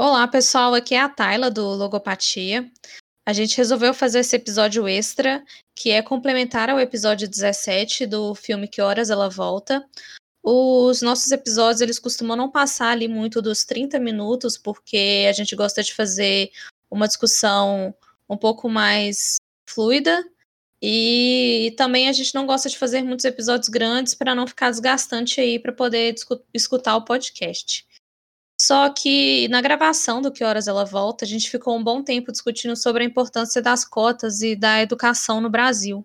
Olá, pessoal. Aqui é a Tayla do Logopatia. A gente resolveu fazer esse episódio extra, que é complementar ao episódio 17 do filme Que Horas Ela Volta. Os nossos episódios, eles costumam não passar ali muito dos 30 minutos, porque a gente gosta de fazer uma discussão um pouco mais fluida. E também a gente não gosta de fazer muitos episódios grandes para não ficar desgastante aí para poder escutar o podcast. Só que na gravação do Que Horas Ela Volta, a gente ficou um bom tempo discutindo sobre a importância das cotas e da educação no Brasil.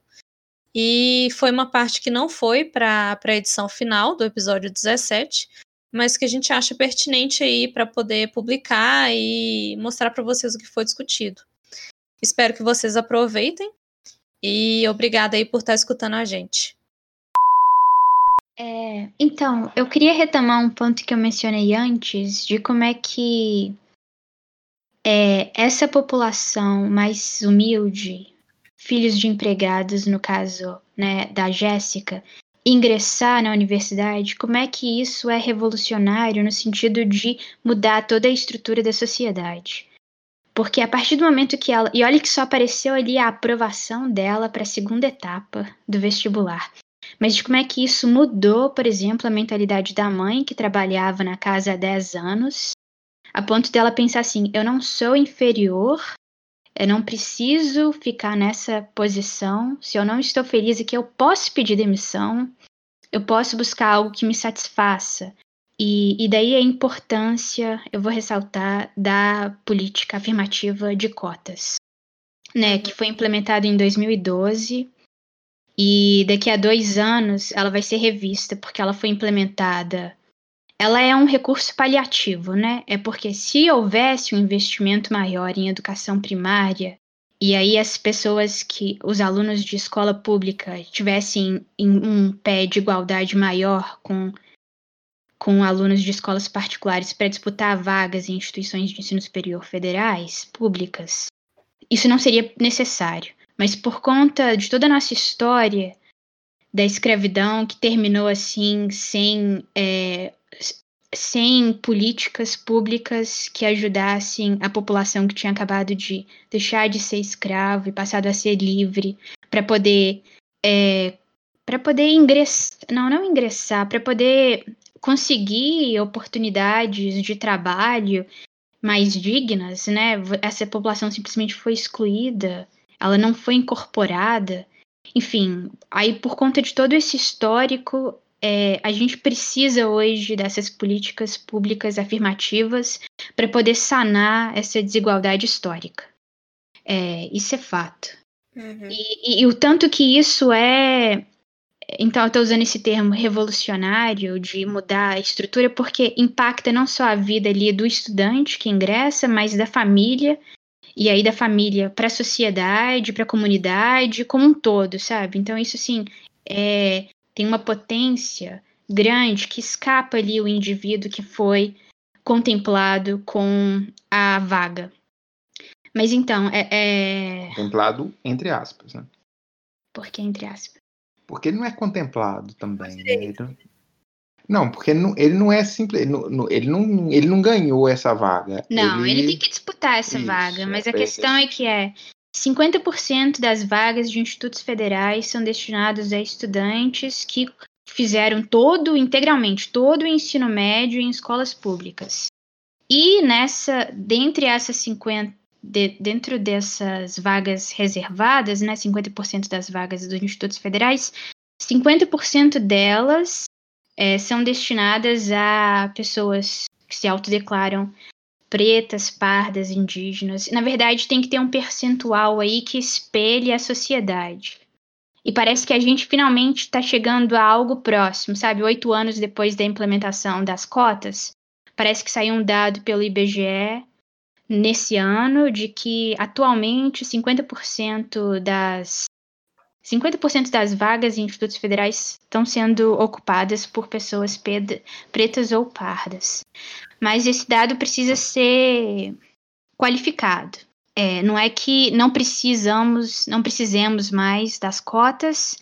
E foi uma parte que não foi para a edição final do episódio 17, mas que a gente acha pertinente aí para poder publicar e mostrar para vocês o que foi discutido. Espero que vocês aproveitem e obrigada aí por estar escutando a gente. É, então, eu queria retomar um ponto que eu mencionei antes, de como é que é, essa população mais humilde, filhos de empregados, no caso né, da Jéssica, ingressar na universidade, como é que isso é revolucionário no sentido de mudar toda a estrutura da sociedade. Porque a partir do momento que ela. E olha que só apareceu ali a aprovação dela para a segunda etapa do vestibular mas de como é que isso mudou, por exemplo, a mentalidade da mãe que trabalhava na casa há 10 anos, a ponto dela pensar assim: eu não sou inferior, eu não preciso ficar nessa posição, se eu não estou feliz aqui, eu posso pedir demissão, eu posso buscar algo que me satisfaça. E, e daí a importância, eu vou ressaltar, da política afirmativa de cotas, né, que foi implementada em 2012 e daqui a dois anos ela vai ser revista, porque ela foi implementada. Ela é um recurso paliativo, né? É porque se houvesse um investimento maior em educação primária, e aí as pessoas que, os alunos de escola pública, tivessem em um pé de igualdade maior com, com alunos de escolas particulares para disputar vagas em instituições de ensino superior federais, públicas, isso não seria necessário. Mas por conta de toda a nossa história da escravidão que terminou assim, sem, é, sem políticas públicas que ajudassem a população que tinha acabado de deixar de ser escravo e passado a ser livre, para poder. É, para poder ingressar, não, não ingressar, para poder conseguir oportunidades de trabalho mais dignas, né? Essa população simplesmente foi excluída ela não foi incorporada. Enfim, aí por conta de todo esse histórico, é, a gente precisa hoje dessas políticas públicas afirmativas para poder sanar essa desigualdade histórica. É, isso é fato. Uhum. E, e, e, o tanto que isso é. Então, eu estou usando esse termo revolucionário de mudar a estrutura, porque impacta não só a vida ali do estudante que ingressa, mas da família e aí da família para a sociedade, para a comunidade como um todo, sabe? Então isso assim é, tem uma potência grande que escapa ali o indivíduo que foi contemplado com a vaga. Mas então é, é... contemplado entre aspas, né? Por que entre aspas? Porque ele não é contemplado também. Né? Não, porque ele não, ele não é simples. Ele não, ele, não, ele não ganhou essa vaga. Não, ele, ele tem que disputar essa Isso, vaga, mas a é questão é que é 50% das vagas de institutos federais são destinadas a estudantes que fizeram todo, integralmente, todo o ensino médio em escolas públicas. E nessa, dentre essas 50, de, dentro dessas vagas reservadas, né, 50% das vagas dos institutos federais, 50% delas é, são destinadas a pessoas que se autodeclaram pretas, pardas, indígenas. Na verdade, tem que ter um percentual aí que espelhe a sociedade. E parece que a gente finalmente está chegando a algo próximo, sabe? Oito anos depois da implementação das cotas, parece que saiu um dado pelo IBGE nesse ano de que atualmente 50% das 50% das vagas em institutos federais estão sendo ocupadas por pessoas pretas ou pardas. Mas esse dado precisa ser qualificado. É, não é que não precisamos, não precisemos mais das cotas,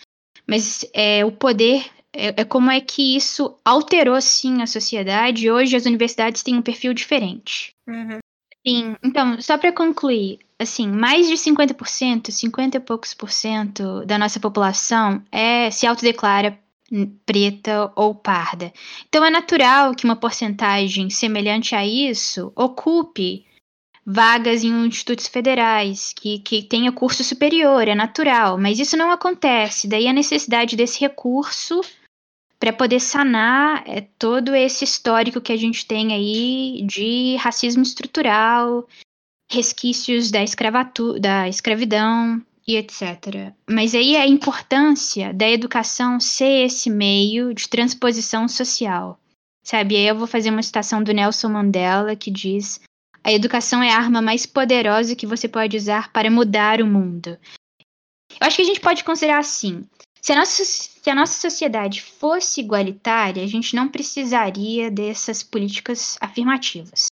mas é, o poder é, é como é que isso alterou sim a sociedade. Hoje as universidades têm um perfil diferente. Uhum. Sim, então, só para concluir, assim, mais de 50%, 50 e poucos por cento da nossa população é se autodeclara preta ou parda. Então é natural que uma porcentagem semelhante a isso ocupe vagas em institutos federais, que, que tenha curso superior, é natural, mas isso não acontece. Daí a necessidade desse recurso para poder sanar é, todo esse histórico que a gente tem aí de racismo estrutural, resquícios da, da escravidão e etc. Mas aí a importância da educação ser esse meio de transposição social. Sabe, aí eu vou fazer uma citação do Nelson Mandela que diz: a educação é a arma mais poderosa que você pode usar para mudar o mundo. Eu acho que a gente pode considerar assim: se a, nossa, se a nossa sociedade fosse igualitária, a gente não precisaria dessas políticas afirmativas.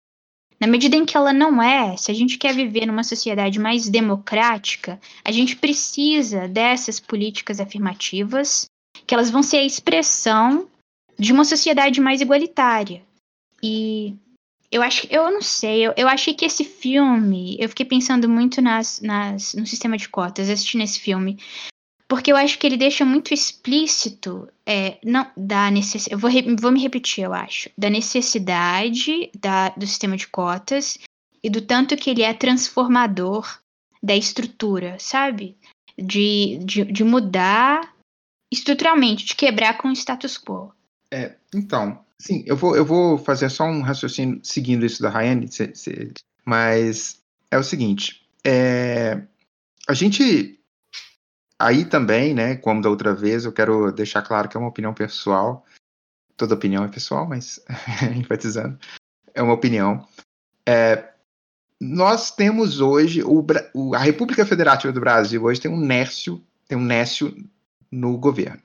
Na medida em que ela não é, se a gente quer viver numa sociedade mais democrática, a gente precisa dessas políticas afirmativas, que elas vão ser a expressão de uma sociedade mais igualitária. E eu acho, eu não sei, eu, eu achei que esse filme, eu fiquei pensando muito nas, nas, no sistema de cotas assistindo esse filme, porque eu acho que ele deixa muito explícito é, não da necessidade. Eu vou, vou me repetir, eu acho. Da necessidade da, do sistema de cotas e do tanto que ele é transformador da estrutura, sabe? De, de, de mudar estruturalmente, de quebrar com o status quo. É, então, sim, eu vou, eu vou fazer só um raciocínio seguindo isso da Rayane, mas é o seguinte, é, a gente Aí também, né, como da outra vez, eu quero deixar claro que é uma opinião pessoal. Toda opinião é pessoal, mas enfatizando, é uma opinião. É, nós temos hoje o, o, a República Federativa do Brasil hoje tem um Nécio, tem um Nécio no governo.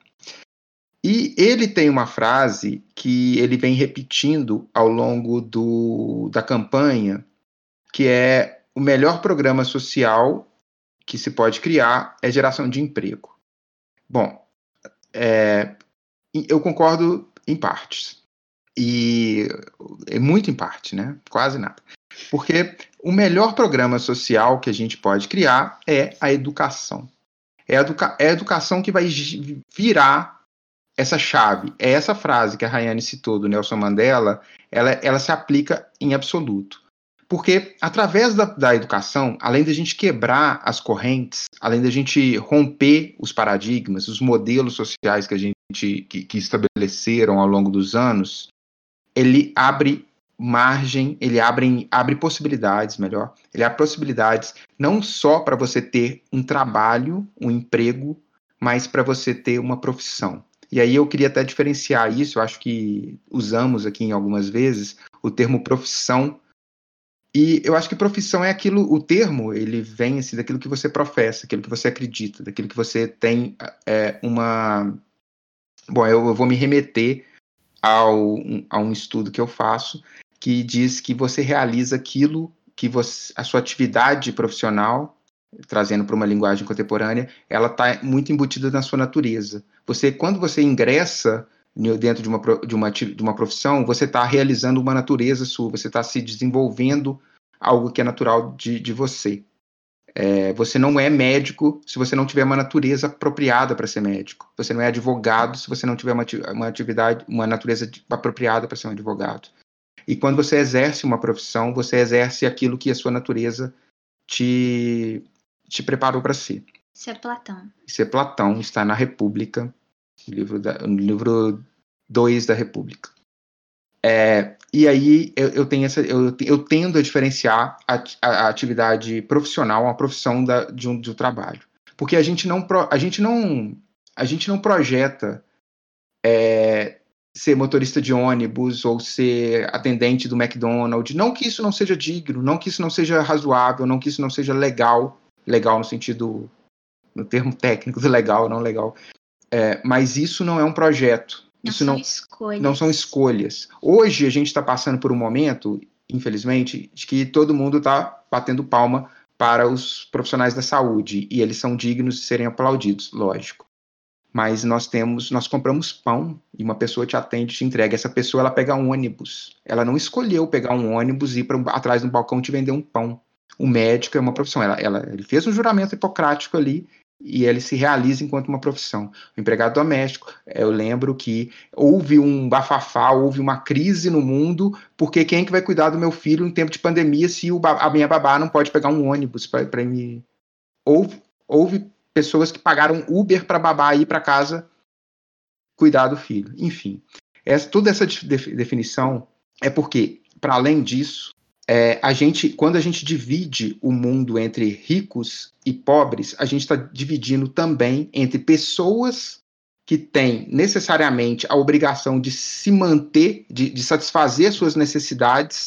E ele tem uma frase que ele vem repetindo ao longo do, da campanha, que é o melhor programa social que se pode criar é geração de emprego. Bom, é, eu concordo em partes. E é muito em parte, né? Quase nada. Porque o melhor programa social que a gente pode criar é a educação. É a, educa é a educação que vai virar essa chave. É essa frase que a Rayane citou do Nelson Mandela, ela, ela se aplica em absoluto. Porque através da, da, educação, além da gente quebrar as correntes, além da gente romper os paradigmas, os modelos sociais que a gente que, que estabeleceram ao longo dos anos, ele abre margem, ele abre, abre possibilidades, melhor, ele abre possibilidades não só para você ter um trabalho, um emprego, mas para você ter uma profissão. E aí eu queria até diferenciar isso, eu acho que usamos aqui em algumas vezes o termo profissão e eu acho que profissão é aquilo, o termo, ele vem assim, daquilo que você professa, aquilo que você acredita, daquilo que você tem é, uma. Bom, eu, eu vou me remeter ao, a um estudo que eu faço que diz que você realiza aquilo que você, a sua atividade profissional, trazendo para uma linguagem contemporânea, ela está muito embutida na sua natureza. Você, quando você ingressa dentro de uma, de uma, de uma profissão, você está realizando uma natureza sua, você está se desenvolvendo algo que é natural de, de você. É, você não é médico se você não tiver uma natureza apropriada para ser médico. Você não é advogado se você não tiver uma, uma atividade, uma natureza apropriada para ser um advogado. E quando você exerce uma profissão, você exerce aquilo que a sua natureza te, te preparou para ser. Isso é Platão. Isso é Platão, está na República, livro da, no livro 2 da República. É, e aí eu, eu, tenho essa, eu, eu tendo a diferenciar a, a, atividade profissional, a profissão da, de, um, de um trabalho. Porque a gente não, a gente não, a gente não projeta é, ser motorista de ônibus ou ser atendente do McDonald's. Não que isso não seja digno, não que isso não seja razoável, não que isso não seja legal, legal no sentido, no termo técnico do legal, não legal. É, mas isso não é um projeto. Não isso são não, escolhas. não são escolhas. Hoje a gente está passando por um momento, infelizmente, de que todo mundo está batendo palma para os profissionais da saúde e eles são dignos de serem aplaudidos, lógico. mas nós temos, nós compramos pão e uma pessoa te atende, te entrega. Essa pessoa ela pega um ônibus. Ela não escolheu pegar um ônibus e ir para atrás do balcão te vender um pão. O médico é uma profissão. Ela, ela, ele fez um juramento hipocrático ali e ele se realiza enquanto uma profissão. O empregado doméstico, eu lembro que houve um bafafá, houve uma crise no mundo, porque quem é que vai cuidar do meu filho em tempo de pandemia se o, a minha babá não pode pegar um ônibus para me... Houve, houve pessoas que pagaram Uber para babá ir para casa cuidar do filho. Enfim, essa, toda essa definição é porque, para além disso, é, a gente, quando a gente divide o mundo entre ricos e pobres, a gente está dividindo também entre pessoas que têm necessariamente a obrigação de se manter, de, de satisfazer suas necessidades,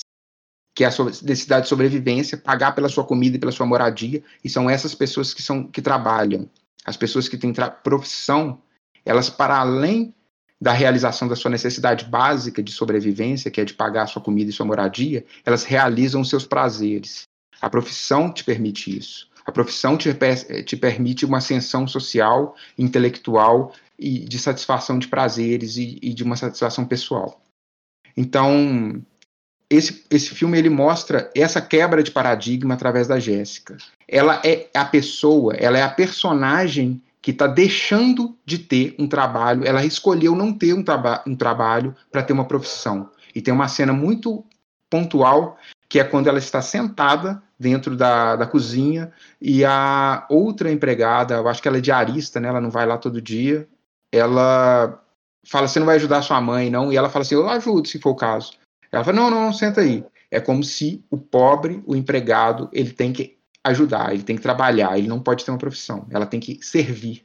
que é a sua necessidade de sobrevivência, pagar pela sua comida e pela sua moradia, e são essas pessoas que são que trabalham. As pessoas que têm profissão, elas para além da realização da sua necessidade básica de sobrevivência, que é de pagar sua comida e sua moradia, elas realizam seus prazeres. A profissão te permite isso. A profissão te, te permite uma ascensão social, intelectual e de satisfação de prazeres e, e de uma satisfação pessoal. Então, esse, esse filme ele mostra essa quebra de paradigma através da Jéssica. Ela é a pessoa, ela é a personagem que está deixando de ter um trabalho, ela escolheu não ter um, traba um trabalho para ter uma profissão. E tem uma cena muito pontual, que é quando ela está sentada dentro da, da cozinha e a outra empregada, eu acho que ela é diarista, né, ela não vai lá todo dia, ela fala, você não vai ajudar sua mãe, não? E ela fala assim, eu ajudo, se for o caso. Ela fala, não, não, não senta aí. É como se o pobre, o empregado, ele tem que ajudar, ele tem que trabalhar, ele não pode ter uma profissão, ela tem que servir.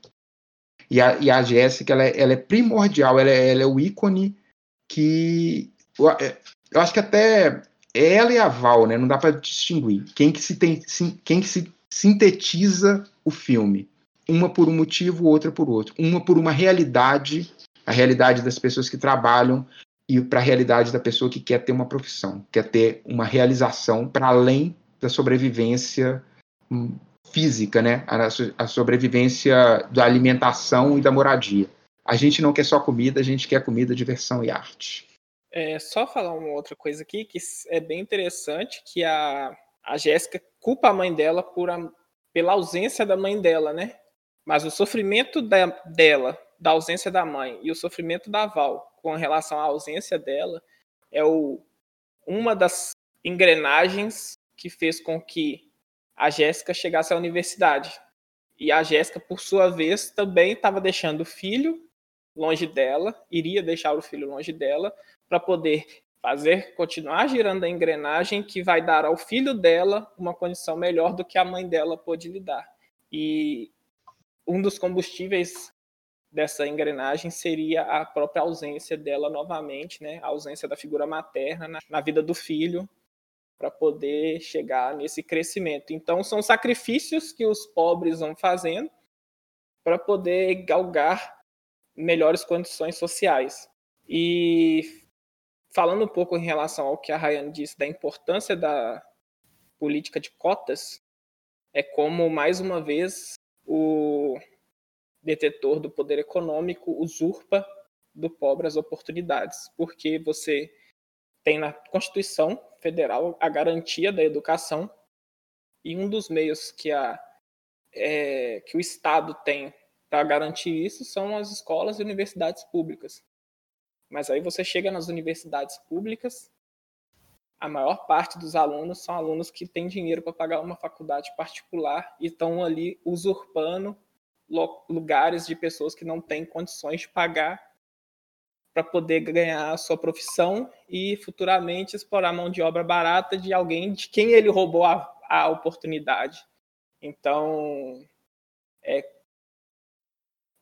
E a, e a Jéssica, ela, é, ela é primordial, ela é, ela é o ícone que. Eu, é, acho que até ela e a Val, né? Não dá para distinguir. Quem que, se tem, quem que se sintetiza o filme? Uma por um motivo, outra por outro. Uma por uma realidade, a realidade das pessoas que trabalham, e para a realidade da pessoa que quer ter uma profissão, quer ter uma realização para além da sobrevivência hum, física, né? A, a sobrevivência da alimentação e da moradia. A gente não quer só comida, a gente quer comida, diversão e arte. É só falar uma outra coisa aqui que é bem interessante, que a, a Jéssica culpa a mãe dela por a, pela ausência da mãe dela, né? Mas o sofrimento da, dela, da ausência da mãe, e o sofrimento da Val com relação à ausência dela é o, uma das engrenagens que fez com que a Jéssica chegasse à universidade. E a Jéssica, por sua vez, também estava deixando o filho longe dela, iria deixar o filho longe dela, para poder fazer continuar girando a engrenagem que vai dar ao filho dela uma condição melhor do que a mãe dela pôde lhe dar. E um dos combustíveis dessa engrenagem seria a própria ausência dela novamente, né? A ausência da figura materna na, na vida do filho, para poder chegar nesse crescimento. Então, são sacrifícios que os pobres vão fazendo para poder galgar melhores condições sociais. E falando um pouco em relação ao que a Ryan disse da importância da política de cotas, é como, mais uma vez, o detetor do poder econômico usurpa do pobre as oportunidades, porque você tem na Constituição Federal a garantia da educação e um dos meios que, a, é, que o Estado tem para garantir isso são as escolas e universidades públicas. Mas aí você chega nas universidades públicas, a maior parte dos alunos são alunos que têm dinheiro para pagar uma faculdade particular e estão ali usurpando lugares de pessoas que não têm condições de pagar para poder ganhar a sua profissão e futuramente explorar a mão de obra barata de alguém de quem ele roubou a, a oportunidade. Então, é,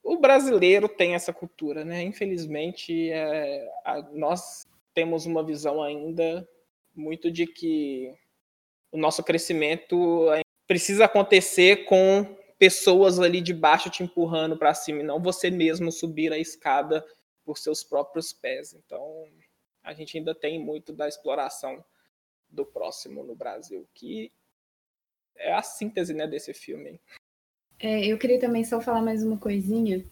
o brasileiro tem essa cultura, né? Infelizmente, é, a, nós temos uma visão ainda muito de que o nosso crescimento precisa acontecer com pessoas ali de baixo te empurrando para cima, e não você mesmo subir a escada por seus próprios pés. Então, a gente ainda tem muito da exploração do próximo no Brasil, que é a síntese né, desse filme. É, eu queria também só falar mais uma coisinha,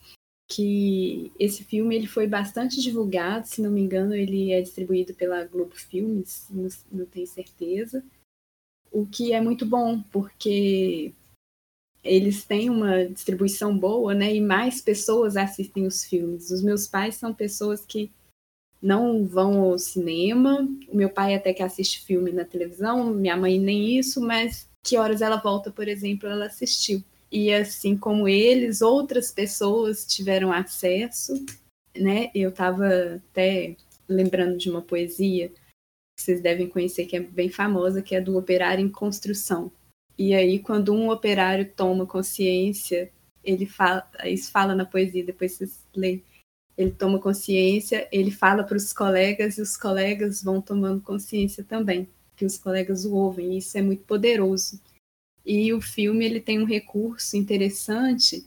que esse filme ele foi bastante divulgado, se não me engano, ele é distribuído pela Globo Filmes, não, não tenho certeza. O que é muito bom, porque eles têm uma distribuição boa, né? E mais pessoas assistem os filmes. Os meus pais são pessoas que não vão ao cinema. O meu pai até que assiste filme na televisão, minha mãe nem isso, mas que horas ela volta, por exemplo, ela assistiu. E assim como eles, outras pessoas tiveram acesso, né? Eu estava até lembrando de uma poesia que vocês devem conhecer, que é bem famosa, que é do Operário em Construção. E aí, quando um operário toma consciência, ele fala, isso fala na poesia, depois vocês leem, ele toma consciência, ele fala para os colegas e os colegas vão tomando consciência também, que os colegas o ouvem, e isso é muito poderoso. E o filme ele tem um recurso interessante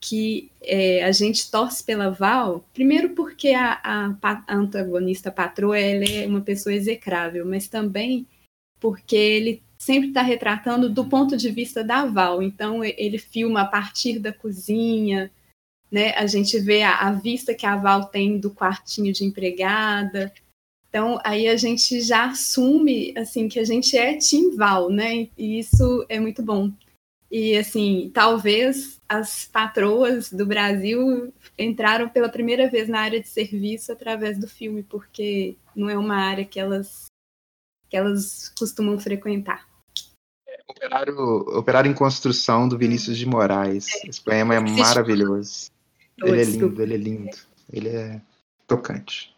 que é, a gente torce pela Val, primeiro porque a, a, a antagonista patroa é uma pessoa execrável, mas também porque ele sempre está retratando do ponto de vista da Val. Então ele filma a partir da cozinha, né? A gente vê a, a vista que a Val tem do quartinho de empregada. Então, aí a gente já assume, assim, que a gente é Team Val, né? E isso é muito bom. E, assim, talvez as patroas do Brasil entraram pela primeira vez na área de serviço através do filme, porque não é uma área que elas, que elas costumam frequentar. Operário, operário em Construção, do Vinícius de Moraes. Esse poema é maravilhoso. Ele é lindo, ele é lindo. Ele é tocante.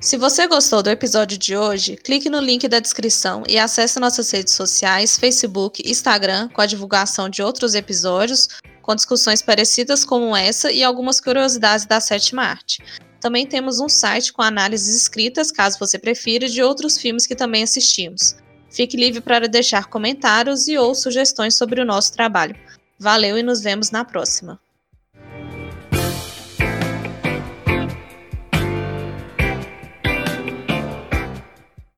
Se você gostou do episódio de hoje, clique no link da descrição e acesse nossas redes sociais, Facebook, Instagram, com a divulgação de outros episódios, com discussões parecidas como essa e algumas curiosidades da sétima arte. Também temos um site com análises escritas, caso você prefira, de outros filmes que também assistimos. Fique livre para deixar comentários e ou sugestões sobre o nosso trabalho. Valeu e nos vemos na próxima.